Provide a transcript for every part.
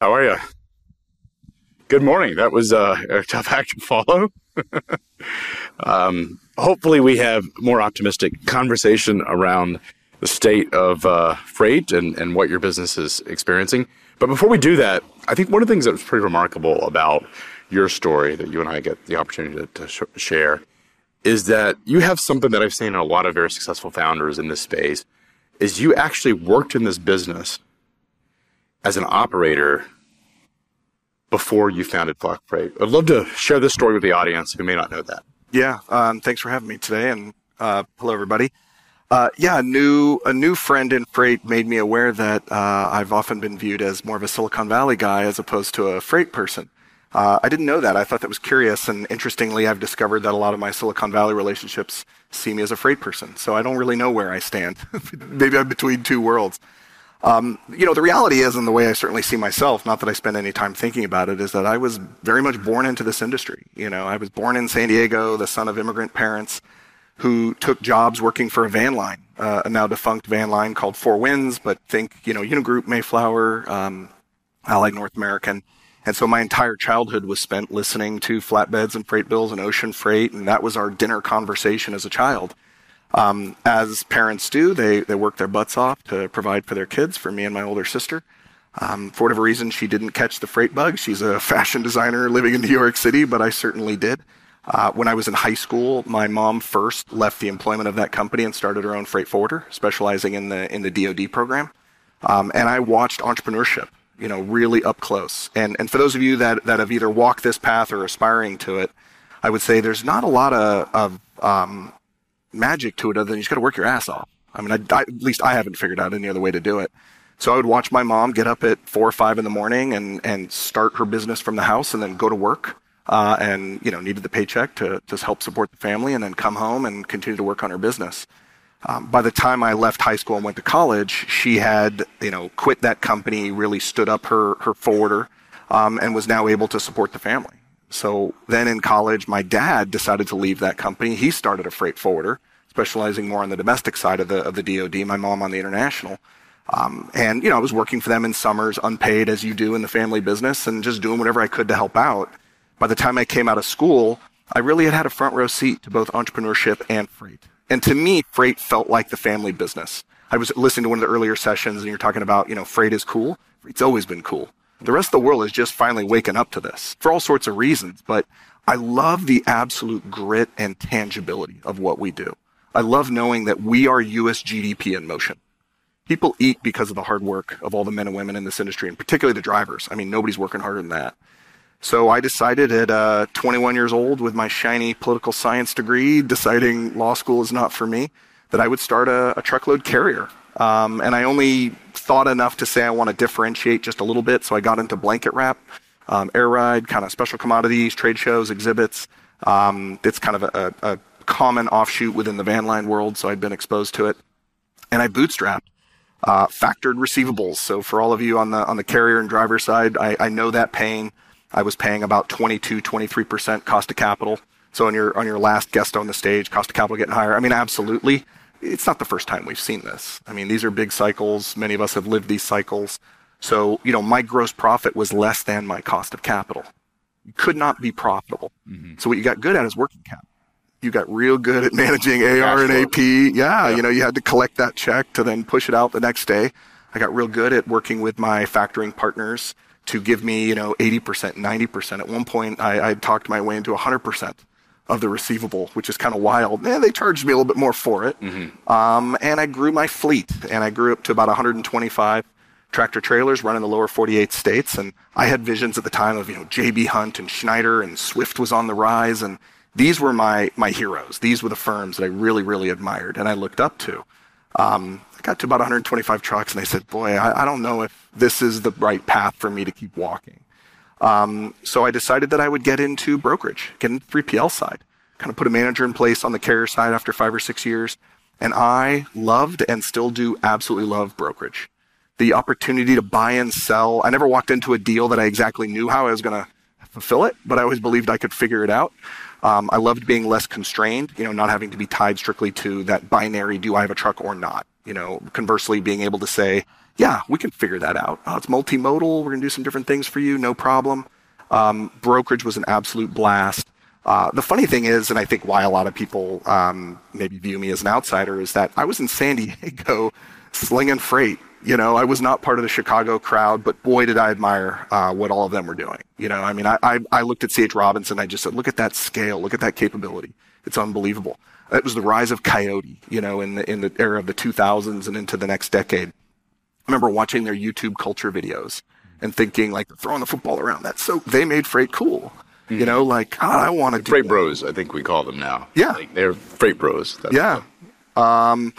How are you? Good morning. That was uh, a tough act to follow. um, hopefully, we have more optimistic conversation around the state of uh, freight and, and what your business is experiencing. But before we do that, I think one of the things that was pretty remarkable about your story that you and I get the opportunity to, to sh- share is that you have something that I've seen in a lot of very successful founders in this space is you actually worked in this business as an operator before you founded Flock Freight. I'd love to share this story with the audience who may not know that. Yeah, um, thanks for having me today, and uh, hello everybody. Uh, yeah, a new a new friend in freight made me aware that uh, I've often been viewed as more of a Silicon Valley guy as opposed to a freight person. Uh, I didn't know that. I thought that was curious, and interestingly, I've discovered that a lot of my Silicon Valley relationships see me as a freight person. So I don't really know where I stand. Maybe I'm between two worlds. Um, you know, the reality is, and the way I certainly see myself, not that I spend any time thinking about it, is that I was very much born into this industry. You know, I was born in San Diego, the son of immigrant parents who took jobs working for a van line, uh, a now defunct van line called Four Winds, but think, you know, Unigroup, Mayflower, um, Allied North American. And so my entire childhood was spent listening to flatbeds and freight bills and ocean freight, and that was our dinner conversation as a child. Um, as parents do, they, they work their butts off to provide for their kids, for me and my older sister. Um, for whatever reason, she didn't catch the freight bug. She's a fashion designer living in New York City, but I certainly did. Uh, when I was in high school, my mom first left the employment of that company and started her own freight forwarder, specializing in the in the DoD program. Um, and I watched entrepreneurship, you know, really up close. And and for those of you that that have either walked this path or aspiring to it, I would say there's not a lot of, of um, magic to it other than you just got to work your ass off. I mean, I, I, at least I haven't figured out any other way to do it. So I would watch my mom get up at four or five in the morning and, and start her business from the house and then go to work. Uh, and, you know, needed the paycheck to just help support the family and then come home and continue to work on her business. Um, by the time I left high school and went to college, she had, you know, quit that company, really stood up her, her forwarder, um, and was now able to support the family. So then in college, my dad decided to leave that company. He started a freight forwarder, specializing more on the domestic side of the, of the DoD, my mom on the international. Um, and, you know, I was working for them in summers, unpaid as you do in the family business, and just doing whatever I could to help out. By the time I came out of school, I really had had a front row seat to both entrepreneurship and freight. And to me, freight felt like the family business. I was listening to one of the earlier sessions and you're talking about, you know, freight is cool. Freight's always been cool. The rest of the world is just finally waking up to this for all sorts of reasons. But I love the absolute grit and tangibility of what we do. I love knowing that we are US GDP in motion. People eat because of the hard work of all the men and women in this industry, and particularly the drivers. I mean, nobody's working harder than that. So I decided at uh, 21 years old with my shiny political science degree, deciding law school is not for me, that I would start a, a truckload carrier. Um, and I only thought enough to say I want to differentiate just a little bit. So I got into blanket wrap, um, air ride, kind of special commodities, trade shows, exhibits. Um, it's kind of a, a, common offshoot within the van line world. So I'd been exposed to it. And I bootstrapped. Uh, factored receivables. So for all of you on the on the carrier and driver side, I, I know that pain. I was paying about 22, 23% cost of capital. So on your on your last guest on the stage, cost of capital getting higher. I mean, absolutely it's not the first time we've seen this. I mean, these are big cycles. Many of us have lived these cycles. So, you know, my gross profit was less than my cost of capital. You could not be profitable. Mm-hmm. So what you got good at is working capital. You got real good at managing AR and AP. Yeah, yeah, you know, you had to collect that check to then push it out the next day. I got real good at working with my factoring partners to give me, you know, 80%, 90%. At one point, I, I talked my way into 100% of the receivable, which is kind of wild. Eh, they charged me a little bit more for it. Mm-hmm. Um, and I grew my fleet, and I grew up to about 125 tractor trailers running the lower 48 states. And I had visions at the time of, you know, JB Hunt and Schneider and Swift was on the rise. And these were my, my heroes. These were the firms that I really, really admired and I looked up to. Um, I got to about 125 trucks and I said, boy, I, I don't know if this is the right path for me to keep walking. Um, so I decided that I would get into brokerage, get into the 3PL side, kind of put a manager in place on the carrier side after five or six years. And I loved and still do absolutely love brokerage. The opportunity to buy and sell. I never walked into a deal that I exactly knew how I was going to fulfill it, but I always believed I could figure it out. Um, I loved being less constrained, you know, not having to be tied strictly to that binary, do I have a truck or not? You know, conversely, being able to say, Yeah, we can figure that out. Oh, it's multimodal. We're going to do some different things for you. No problem. Um, brokerage was an absolute blast. Uh, the funny thing is, and I think why a lot of people um, maybe view me as an outsider, is that I was in San Diego slinging freight. You know, I was not part of the Chicago crowd, but boy, did I admire uh, what all of them were doing. You know, I mean, I, I, I looked at C.H. Robinson, I just said, look at that scale, look at that capability. It's unbelievable. It was the rise of Coyote, you know, in the, in the era of the 2000s and into the next decade. I remember watching their YouTube culture videos and thinking, like, throwing the football around. That's so, they made freight cool. You know, like, God, I want to do Freight that. bros, I think we call them now. Yeah. Like, they're freight bros. That's Yeah. Um,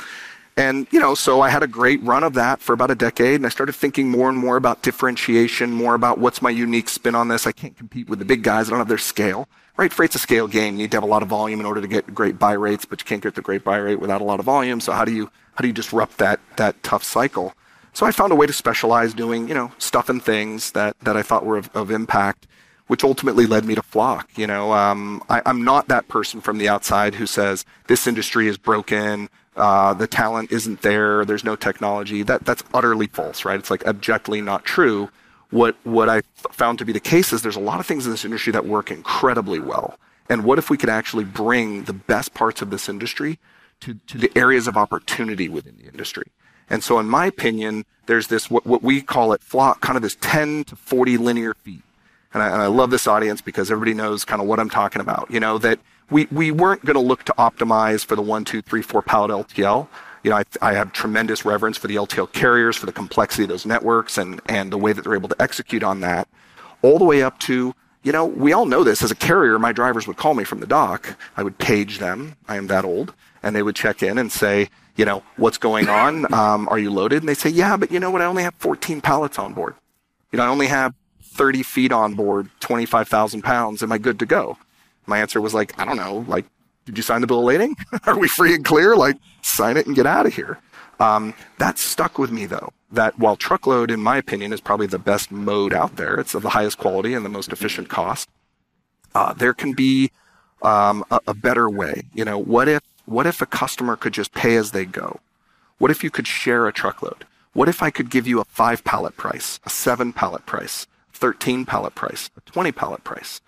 and, you know, so I had a great run of that for about a decade. And I started thinking more and more about differentiation, more about what's my unique spin on this. I can't compete with the big guys. I don't have their scale. Right? Freight's a scale game. You need to have a lot of volume in order to get great buy rates, but you can't get the great buy rate without a lot of volume. So how do you, how do you disrupt that, that tough cycle? So I found a way to specialize doing, you know, stuff and things that, that I thought were of, of impact which ultimately led me to Flock. You know, um, I, am not that person from the outside who says this industry is broken, uh, the talent isn't there, there's no technology. That that's utterly false, right? It's like objectively not true. What what I found to be the case is there's a lot of things in this industry that work incredibly well. And what if we could actually bring the best parts of this industry to, to the areas of opportunity within the industry? And so, in my opinion, there's this what, what we call it flock, kind of this 10 to 40 linear feet and I, and I love this audience because everybody knows kind of what I'm talking about. You know, that we, we weren't going to look to optimize for the one, two, three, four pallet LTL. You know, I, I have tremendous reverence for the LTL carriers, for the complexity of those networks and, and the way that they're able to execute on that, all the way up to, you know, we all know this. As a carrier, my drivers would call me from the dock. I would page them. I am that old. And they would check in and say, you know, what's going on? Um, are you loaded? And they say, yeah, but you know what? I only have 14 pallets on board. You know, I only have 30 feet on board, 25,000 pounds. Am I good to go? My answer was like, I don't know. Like, did you sign the bill of lading? Are we free and clear? Like, sign it and get out of here. Um, that stuck with me though. That while truckload, in my opinion, is probably the best mode out there, it's of the highest quality and the most efficient cost. Uh, there can be um, a, a better way. You know, what if what if a customer could just pay as they go? What if you could share a truckload? What if I could give you a five pallet price, a seven pallet price, 13 pallet price, a 20 pallet price.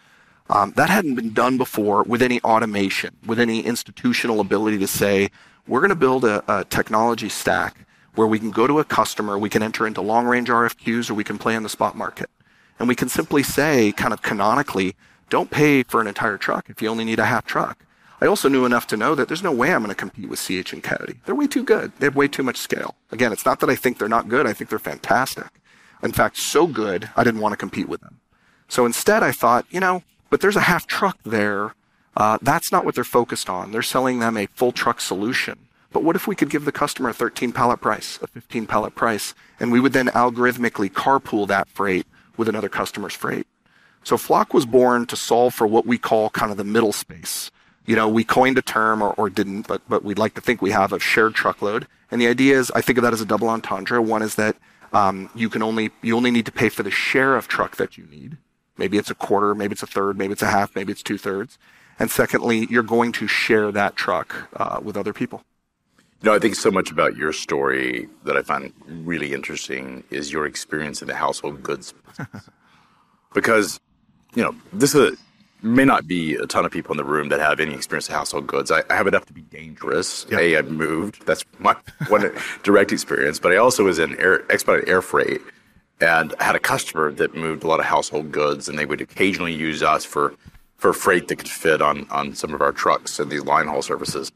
Um, that hadn't been done before with any automation, with any institutional ability to say, we're going to build a, a, technology stack where we can go to a customer, we can enter into long range RFQs, or we can play in the spot market. And we can simply say, kind of canonically, don't pay for an entire truck if you only need a half truck. I also knew enough to know that there's no way I'm going to compete with CH and Coyote. They're way too good. They have way too much scale. Again, it's not that I think they're not good. I think they're fantastic. In fact, so good, I didn't want to compete with them. So instead, I thought, you know, but there's a half truck there. Uh, that's not what they're focused on. They're selling them a full truck solution. But what if we could give the customer a 13 pallet price, a 15 pallet price, and we would then algorithmically carpool that freight with another customer's freight? So Flock was born to solve for what we call kind of the middle space. You know, we coined a term or, or didn't, but, but we'd like to think we have of shared truckload. And the idea is, I think of that as a double entendre. One is that um, you can only you only need to pay for the share of truck that you need. Maybe it's a quarter, maybe it's a third, maybe it's a half, maybe it's two thirds. And secondly, you're going to share that truck uh, with other people. You know, I think so much about your story that I find really interesting is your experience in the household goods because, you know, this is a, may not be a ton of people in the room that have any experience with household goods. I, I have enough to be dangerous. Yep. A, I moved. That's my one direct experience. But I also was in air, expedited air freight and had a customer that moved a lot of household goods, and they would occasionally use us for for freight that could fit on on some of our trucks and these line haul services.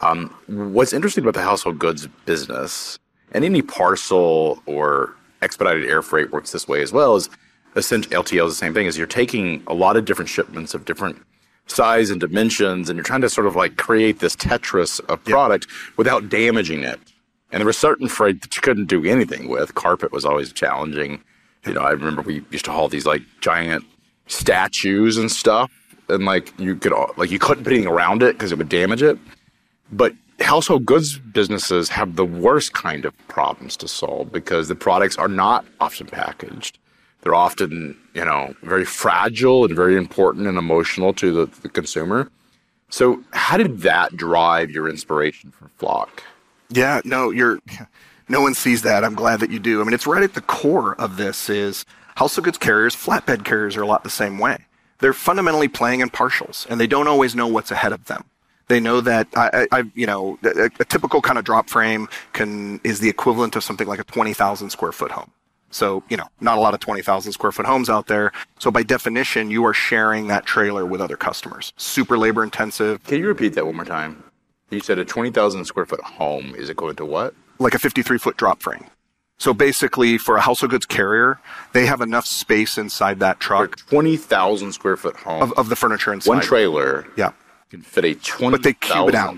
Um, what's interesting about the household goods business, and any parcel or expedited air freight works this way as well, is essentially LTL is the same thing. Is you're taking a lot of different shipments of different size and dimensions, and you're trying to sort of like create this Tetris of product without damaging it. And there was certain freight that you couldn't do anything with. Carpet was always challenging. You know, I remember we used to haul these like giant statues and stuff, and like you could like you couldn't put anything around it because it would damage it. But household goods businesses have the worst kind of problems to solve because the products are not often packaged. They're often, you know, very fragile and very important and emotional to the, the consumer. So, how did that drive your inspiration for Flock? Yeah, no, you're No one sees that. I'm glad that you do. I mean, it's right at the core of this is household goods carriers, flatbed carriers are a lot the same way. They're fundamentally playing in partials and they don't always know what's ahead of them. They know that I, I you know, a, a typical kind of drop frame can is the equivalent of something like a 20,000 square foot home. So, you know, not a lot of 20,000 square foot homes out there. So by definition, you are sharing that trailer with other customers. Super labor intensive. Can you repeat that one more time? You said a 20,000 square foot home is equivalent to what? Like a 53 foot drop frame. So basically, for a household goods carrier, they have enough space inside that truck. 20,000 square foot home. Of, of the furniture inside. One trailer. Yeah. Can fit a 20. But they cube it out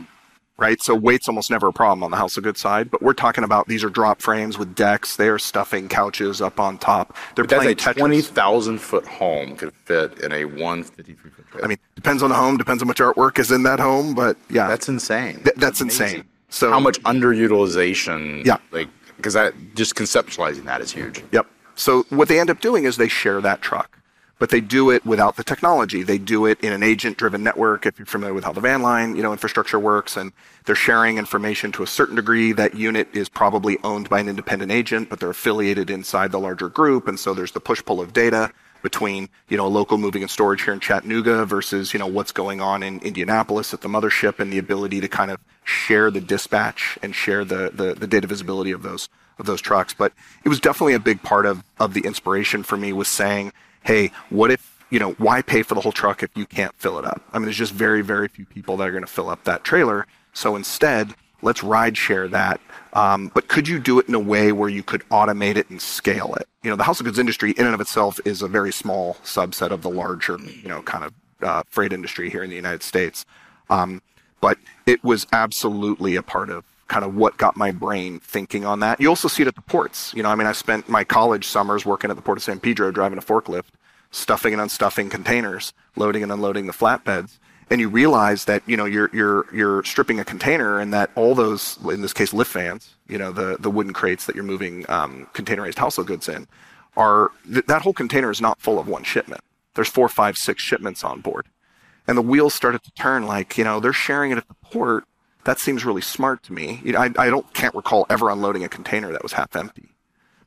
right? So weight's almost never a problem on the house of Good side, but we're talking about these are drop frames with decks. They are stuffing couches up on top. They're but playing that's a twenty thousand foot home could fit in a one fifty three foot. Trailer. I mean, depends on the home, depends on how much artwork is in that home, but yeah, that's insane. Th- that's, that's insane. So how much underutilization? Yeah, like because that just conceptualizing that is huge. Yep. So what they end up doing is they share that truck but they do it without the technology. They do it in an agent-driven network. If you're familiar with how the van line, you know, infrastructure works, and they're sharing information to a certain degree. That unit is probably owned by an independent agent, but they're affiliated inside the larger group, and so there's the push-pull of data between you know a local moving and storage here in Chattanooga versus you know what's going on in Indianapolis at the mothership, and the ability to kind of share the dispatch and share the the, the data visibility of those of those trucks. But it was definitely a big part of of the inspiration for me was saying hey, what if, you know, why pay for the whole truck if you can't fill it up? I mean, there's just very, very few people that are going to fill up that trailer. So instead, let's ride share that. Um, but could you do it in a way where you could automate it and scale it? You know, the household goods industry in and of itself is a very small subset of the larger, you know, kind of uh, freight industry here in the United States. Um, but it was absolutely a part of kind of what got my brain thinking on that. You also see it at the ports. You know, I mean, I spent my college summers working at the Port of San Pedro, driving a forklift, stuffing and unstuffing containers, loading and unloading the flatbeds. And you realize that, you know, you're, you're, you're stripping a container and that all those, in this case, lift vans, you know, the, the wooden crates that you're moving um, containerized household goods in, are, th- that whole container is not full of one shipment. There's four, five, six shipments on board. And the wheels started to turn like, you know, they're sharing it at the port that seems really smart to me. You know, I, I don't can't recall ever unloading a container that was half empty,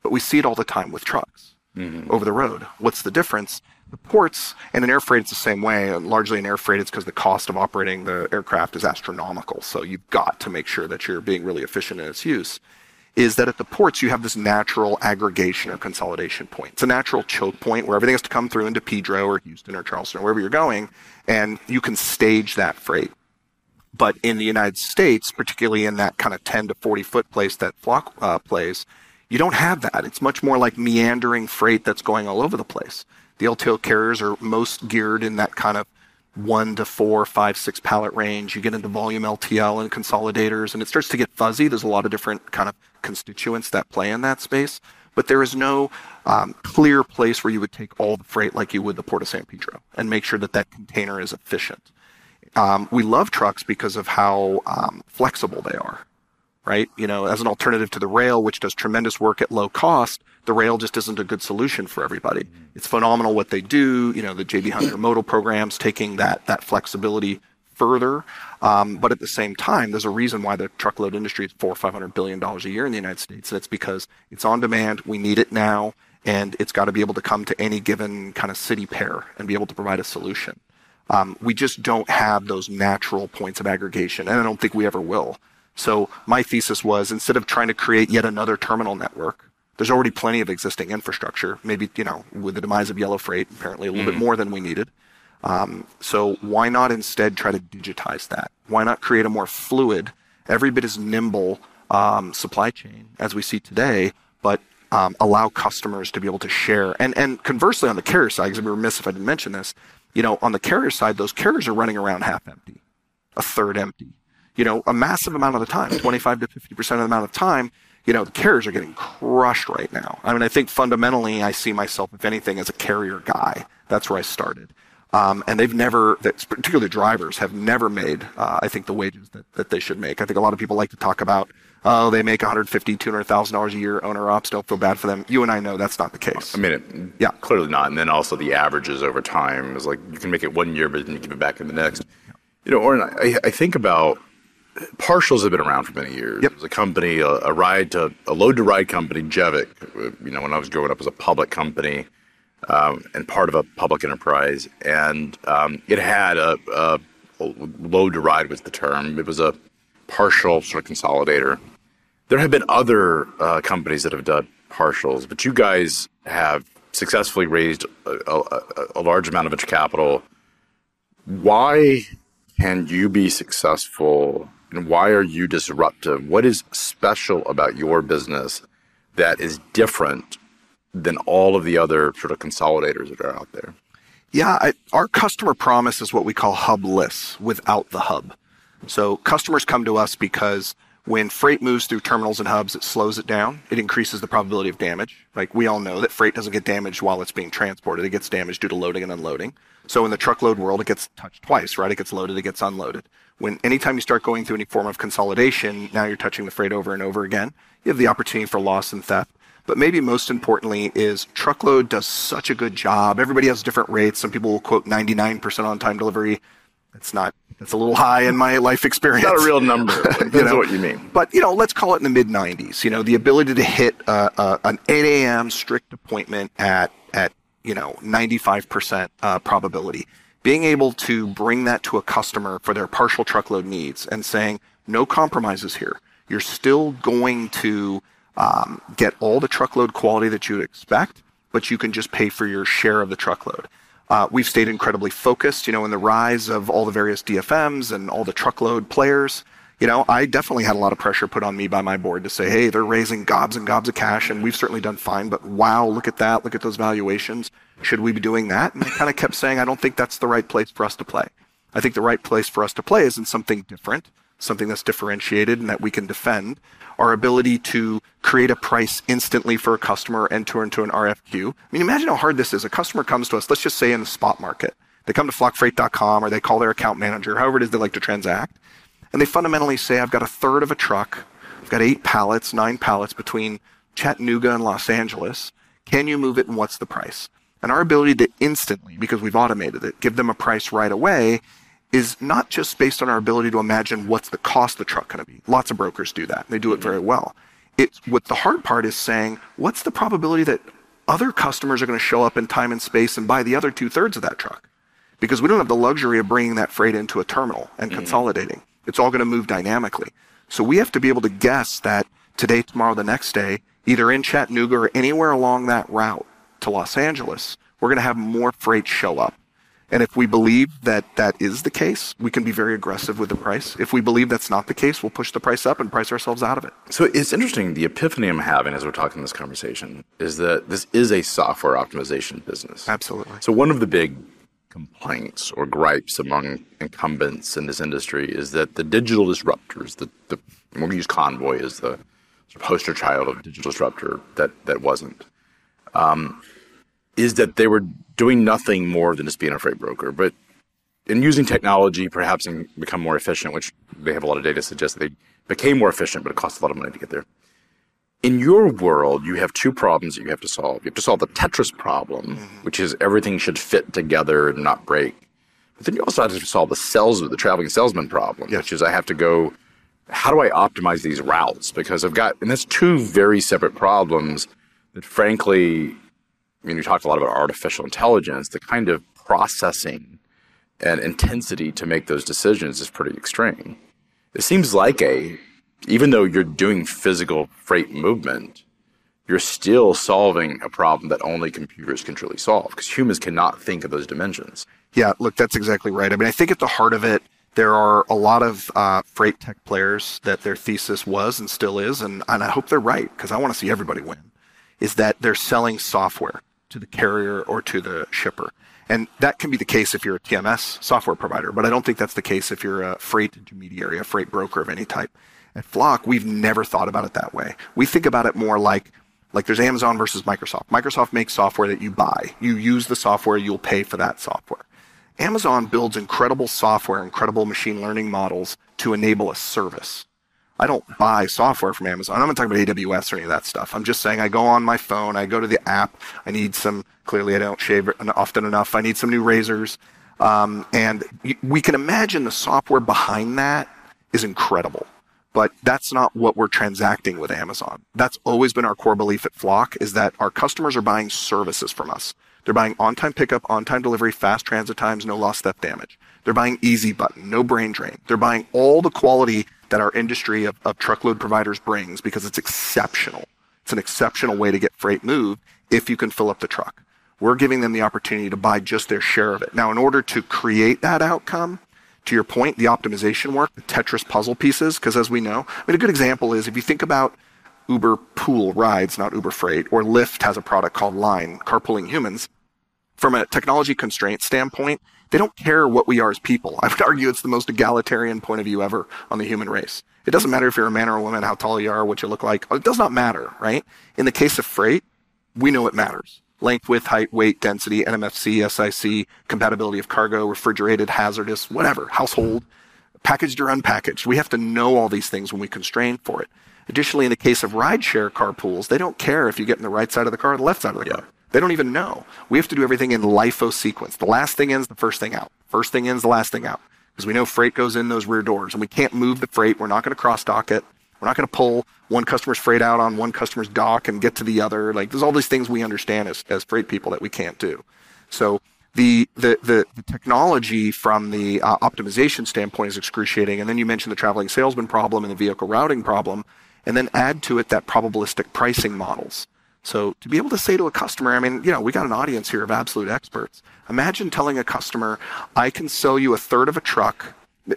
but we see it all the time with trucks mm-hmm. over the road. What's the difference? The ports and in air freight, it's the same way. And largely in air freight, it's because the cost of operating the aircraft is astronomical. So you've got to make sure that you're being really efficient in its use. Is that at the ports you have this natural aggregation or consolidation point? It's a natural choke point where everything has to come through into Pedro or Houston or Charleston or wherever you're going, and you can stage that freight. But in the United States, particularly in that kind of 10 to 40 foot place that Flock uh, plays, you don't have that. It's much more like meandering freight that's going all over the place. The LTL carriers are most geared in that kind of one to four, five, six pallet range. You get into volume LTL and consolidators, and it starts to get fuzzy. There's a lot of different kind of constituents that play in that space, but there is no um, clear place where you would take all the freight like you would the Port of San Pedro and make sure that that container is efficient. Um, we love trucks because of how um, flexible they are, right? You know, as an alternative to the rail, which does tremendous work at low cost, the rail just isn't a good solution for everybody. It's phenomenal what they do. You know, the JB Hunt modal programs taking that that flexibility further, um, but at the same time, there's a reason why the truckload industry is four or five hundred billion dollars a year in the United States. And it's because it's on demand. We need it now, and it's got to be able to come to any given kind of city pair and be able to provide a solution. Um, we just don't have those natural points of aggregation, and I don't think we ever will. So my thesis was instead of trying to create yet another terminal network, there's already plenty of existing infrastructure. Maybe you know, with the demise of Yellow Freight, apparently a little mm. bit more than we needed. Um, so why not instead try to digitize that? Why not create a more fluid, every bit as nimble um, supply chain as we see today, but um, allow customers to be able to share. And and conversely, on the carrier side, because I'd be remiss if I didn't mention this, you know, on the carrier side, those carriers are running around half empty, a third empty. You know, a massive amount of the time, 25 to 50% of the amount of time, you know, the carriers are getting crushed right now. I mean, I think fundamentally, I see myself, if anything, as a carrier guy. That's where I started. Um, and they've never, particularly drivers, have never made, uh, I think, the wages that, that they should make. I think a lot of people like to talk about oh, they make 150, 200,000 dollars a year. Owner ops don't feel bad for them. You and I know that's not the case. I mean, it, yeah, clearly not. And then also the averages over time is like you can make it one year, but then you give it back in the next. You know, or I, I think about partials have been around for many years. Yep. It was a company, a, a ride to a load to ride company, Jevic. You know, when I was growing up, it was a public company um, and part of a public enterprise, and um, it had a, a load to ride was the term. It was a partial sort of consolidator. There have been other uh, companies that have done partials, but you guys have successfully raised a, a, a large amount of venture capital. Why can you be successful and why are you disruptive? What is special about your business that is different than all of the other sort of consolidators that are out there? Yeah, I, our customer promise is what we call hubless without the hub. So customers come to us because when freight moves through terminals and hubs, it slows it down. It increases the probability of damage. Like we all know that freight doesn't get damaged while it's being transported. It gets damaged due to loading and unloading. So in the truckload world, it gets touched twice, right? It gets loaded, it gets unloaded. When anytime you start going through any form of consolidation, now you're touching the freight over and over again. You have the opportunity for loss and theft. But maybe most importantly is truckload does such a good job. Everybody has different rates. Some people will quote 99% on time delivery. It's not, it's a little high in my life experience. Not a real number. Depends You know, what you mean. But you know, let's call it in the mid 90s. You know, the ability to hit uh, uh, an 8 a.m. strict appointment at at you know 95% uh, probability. Being able to bring that to a customer for their partial truckload needs and saying no compromises here. You're still going to um, get all the truckload quality that you would expect, but you can just pay for your share of the truckload. Uh, we've stayed incredibly focused, you know, in the rise of all the various DFMs and all the truckload players. You know, I definitely had a lot of pressure put on me by my board to say, hey, they're raising gobs and gobs of cash, and we've certainly done fine, but wow, look at that, look at those valuations. Should we be doing that? And I kind of kept saying, I don't think that's the right place for us to play. I think the right place for us to play is in something different, something that's differentiated and that we can defend. Our ability to create a price instantly for a customer, enter into an RFQ. I mean, imagine how hard this is. A customer comes to us, let's just say in the spot market. They come to flockfreight.com or they call their account manager, however it is they like to transact. And they fundamentally say, I've got a third of a truck. I've got eight pallets, nine pallets between Chattanooga and Los Angeles. Can you move it and what's the price? And our ability to instantly, because we've automated it, give them a price right away is not just based on our ability to imagine what's the cost of the truck going to be. Lots of brokers do that. They do it very mm-hmm. well. It's what the hard part is saying, what's the probability that other customers are going to show up in time and space and buy the other two thirds of that truck? Because we don't have the luxury of bringing that freight into a terminal and mm-hmm. consolidating. It's all going to move dynamically. So we have to be able to guess that today, tomorrow, the next day, either in Chattanooga or anywhere along that route to Los Angeles, we're going to have more freight show up. And if we believe that that is the case, we can be very aggressive with the price. If we believe that's not the case, we'll push the price up and price ourselves out of it. So it's interesting. The epiphany I'm having as we're talking this conversation is that this is a software optimization business. Absolutely. So one of the big complaints or gripes among incumbents in this industry is that the digital disruptors, the, the we're going to use Convoy as the sort of poster child of digital disruptor that that wasn't, um, is that they were doing nothing more than just being a freight broker, but in using technology, perhaps and become more efficient, which they have a lot of data suggests that they became more efficient, but it costs a lot of money to get there. In your world, you have two problems that you have to solve. You have to solve the Tetris problem, mm-hmm. which is everything should fit together and not break. But then you also have to solve the sales, the traveling salesman problem, Yes. which is I have to go, how do I optimize these routes? Because I've got, and that's two very separate problems that frankly, I mean, you talked a lot about artificial intelligence, the kind of processing and intensity to make those decisions is pretty extreme. It seems like a, even though you're doing physical freight movement, you're still solving a problem that only computers can truly solve because humans cannot think of those dimensions. Yeah, look, that's exactly right. I mean, I think at the heart of it, there are a lot of uh, freight tech players that their thesis was and still is, and, and I hope they're right because I want to see everybody win, is that they're selling software to the carrier or to the shipper. And that can be the case if you're a TMS software provider, but I don't think that's the case if you're a freight intermediary, a freight broker of any type. At Flock, we've never thought about it that way. We think about it more like like there's Amazon versus Microsoft. Microsoft makes software that you buy. You use the software, you'll pay for that software. Amazon builds incredible software, incredible machine learning models to enable a service. I don't buy software from Amazon. I'm not talking about AWS or any of that stuff. I'm just saying I go on my phone, I go to the app, I need some, clearly I don't shave often enough, I need some new razors. Um, and we can imagine the software behind that is incredible. But that's not what we're transacting with Amazon. That's always been our core belief at Flock is that our customers are buying services from us. They're buying on-time pickup, on-time delivery, fast transit times, no loss, theft, damage. They're buying easy button, no brain drain. They're buying all the quality that our industry of, of truckload providers brings because it's exceptional. It's an exceptional way to get freight moved if you can fill up the truck. We're giving them the opportunity to buy just their share of it. Now, in order to create that outcome, to your point, the optimization work, the Tetris puzzle pieces, because as we know, I mean, a good example is if you think about Uber pool rides, not Uber freight, or Lyft has a product called Line, carpooling humans. From a technology constraint standpoint, they don't care what we are as people. I would argue it's the most egalitarian point of view ever on the human race. It doesn't matter if you're a man or a woman, how tall you are, what you look like. It does not matter, right? In the case of freight, we know it matters. Length, width, height, weight, density, NMFC, SIC, compatibility of cargo, refrigerated, hazardous, whatever, household, packaged or unpackaged. We have to know all these things when we constrain for it. Additionally, in the case of rideshare carpools, they don't care if you get in the right side of the car or the left side of the yeah. car. They don't even know. We have to do everything in LIFO sequence. The last thing in is the first thing out. First thing in is the last thing out. Because we know freight goes in those rear doors and we can't move the freight. We're not going to cross dock it. We're not going to pull one customer's freight out on one customer's dock and get to the other. Like there's all these things we understand as, as freight people that we can't do. So the, the, the, the technology from the uh, optimization standpoint is excruciating. And then you mentioned the traveling salesman problem and the vehicle routing problem. And then add to it that probabilistic pricing models. So to be able to say to a customer, I mean, you know, we got an audience here of absolute experts. Imagine telling a customer, I can sell you a third of a truck,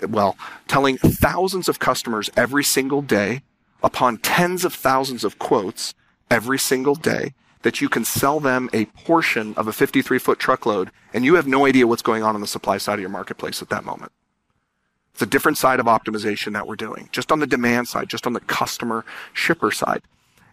well, telling thousands of customers every single day upon tens of thousands of quotes every single day that you can sell them a portion of a 53 foot truckload and you have no idea what's going on on the supply side of your marketplace at that moment. It's a different side of optimization that we're doing, just on the demand side, just on the customer shipper side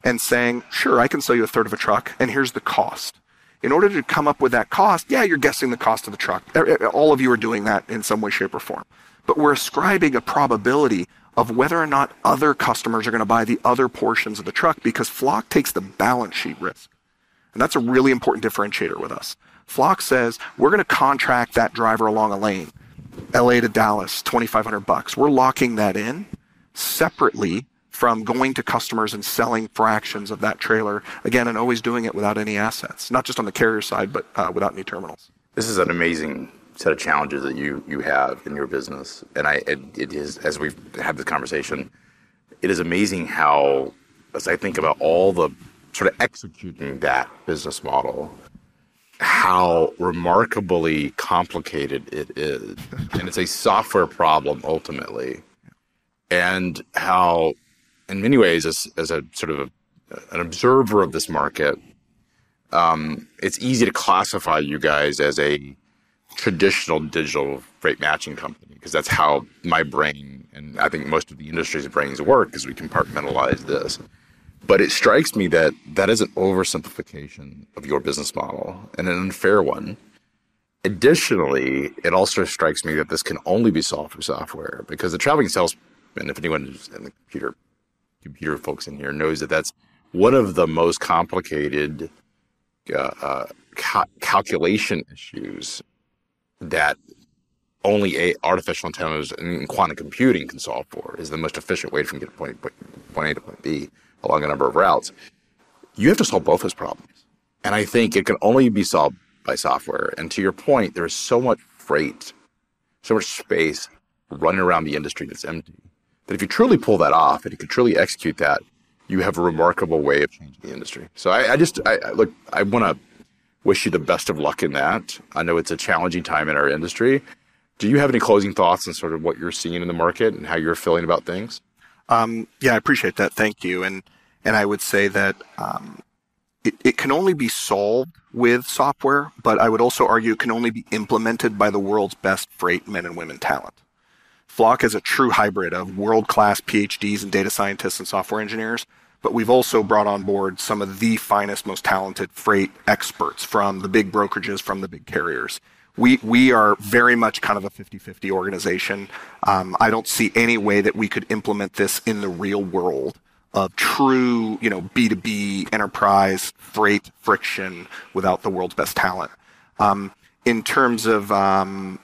and saying, sure, I can sell you a third of a truck, and here's the cost. In order to come up with that cost, yeah, you're guessing the cost of the truck. Er, er, all of you are doing that in some way, shape, or form. But we're ascribing a probability of whether or not other customers are going to buy the other portions of the truck because Flock takes the balance sheet risk. And that's a really important differentiator with us. Flock says we're going to contract that driver along a lane, LA to Dallas, 2500 bucks. We're locking that in separately from going to customers and selling fractions of that trailer again and always doing it without any assets not just on the carrier side but uh, without any terminals. This is an amazing set of challenges that you you have in your business and i it, it is as we've had this conversation it is amazing how as i think about all the sort of executing that business model how remarkably complicated it is. And it's a software problem ultimately. And how in many ways, as, as a sort of a, an observer of this market, um, it's easy to classify you guys as a traditional digital freight matching company because that's how my brain and I think most of the industry's brains work because we compartmentalize this. But it strikes me that that is an oversimplification of your business model and an unfair one. Additionally, it also strikes me that this can only be solved through software because the traveling salesman, if anyone is in the computer computer folks in here knows that that's one of the most complicated uh, uh, ca- calculation issues that only a artificial intelligence and quantum computing can solve for is the most efficient way from get point, point A to point B along a number of routes. You have to solve both those problems. And I think it can only be solved by software. And to your point, there's so much freight, so much space running around the industry that's empty that if you truly pull that off and you can truly execute that, you have a remarkable way of changing the industry. So I, I just I, I look, I want to wish you the best of luck in that. I know it's a challenging time in our industry. Do you have any closing thoughts on sort of what you're seeing in the market and how you're feeling about things? Um, yeah, I appreciate that. Thank you. And and I would say that um, it, it can only be solved with software, but I would also argue it can only be implemented by the world's best freight men and women talent. Flock is a true hybrid of world class PhDs and data scientists and software engineers, but we've also brought on board some of the finest, most talented freight experts from the big brokerages, from the big carriers. We, we are very much kind of a 50 50 organization. Um, I don't see any way that we could implement this in the real world of true, you know, B2B enterprise freight friction without the world's best talent. Um, in terms of um,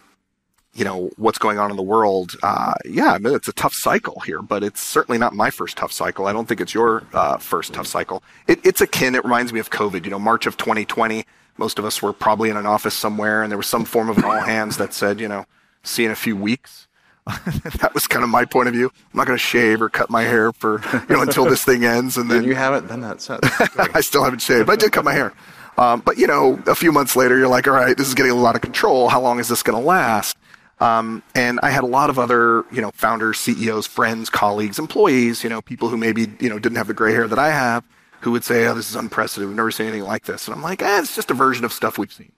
you know what's going on in the world. Uh, yeah, I mean it's a tough cycle here, but it's certainly not my first tough cycle. I don't think it's your uh, first tough cycle. It, it's akin. It reminds me of COVID. You know, March of 2020. Most of us were probably in an office somewhere, and there was some form of an all hands that said, you know, see in a few weeks. that was kind of my point of view. I'm not going to shave or cut my hair for you know until this thing ends, and then you haven't done that since. I still haven't shaved. But I did cut my hair. Um, but you know, a few months later, you're like, all right, this is getting a lot of control. How long is this going to last? Um, and I had a lot of other, you know, founders, CEOs, friends, colleagues, employees, you know, people who maybe, you know, didn't have the gray hair that I have, who would say, "Oh, this is unprecedented. We've never seen anything like this." And I'm like, eh, it's just a version of stuff we've seen.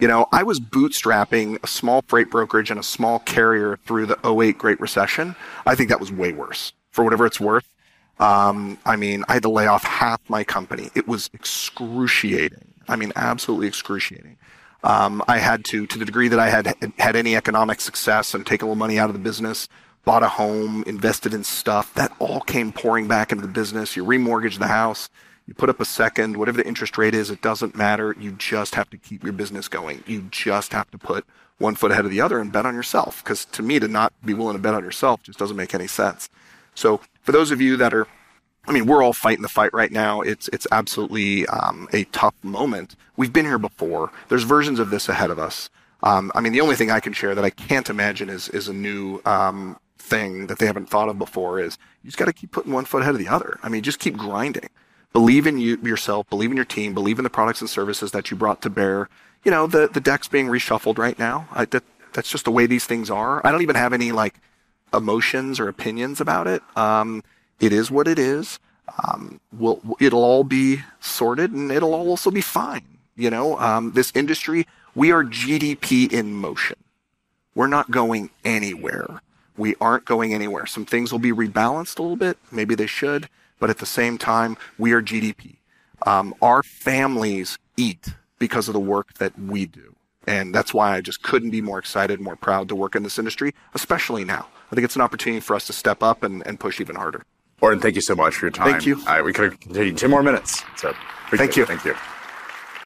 You know, I was bootstrapping a small freight brokerage and a small carrier through the 08 Great Recession. I think that was way worse for whatever it's worth. Um, I mean, I had to lay off half my company. It was excruciating. I mean, absolutely excruciating. Um, I had to, to the degree that I had had any economic success and take a little money out of the business, bought a home, invested in stuff. That all came pouring back into the business. You remortgage the house, you put up a second, whatever the interest rate is, it doesn't matter. You just have to keep your business going. You just have to put one foot ahead of the other and bet on yourself. Because to me, to not be willing to bet on yourself just doesn't make any sense. So for those of you that are I mean, we're all fighting the fight right now. It's it's absolutely um, a tough moment. We've been here before. There's versions of this ahead of us. Um, I mean, the only thing I can share that I can't imagine is is a new um, thing that they haven't thought of before. Is you just got to keep putting one foot ahead of the other. I mean, just keep grinding. Believe in you yourself. Believe in your team. Believe in the products and services that you brought to bear. You know, the the deck's being reshuffled right now. I, that that's just the way these things are. I don't even have any like emotions or opinions about it. Um, it is what it is. Um, we'll, it'll all be sorted and it'll all also be fine. You know, um, this industry, we are GDP in motion. We're not going anywhere. We aren't going anywhere. Some things will be rebalanced a little bit. Maybe they should. But at the same time, we are GDP. Um, our families eat because of the work that we do. And that's why I just couldn't be more excited, more proud to work in this industry, especially now. I think it's an opportunity for us to step up and, and push even harder. Oren, thank you so much for your time. Thank you. All right, we could have continued 10 more minutes. So thank you. It. Thank you.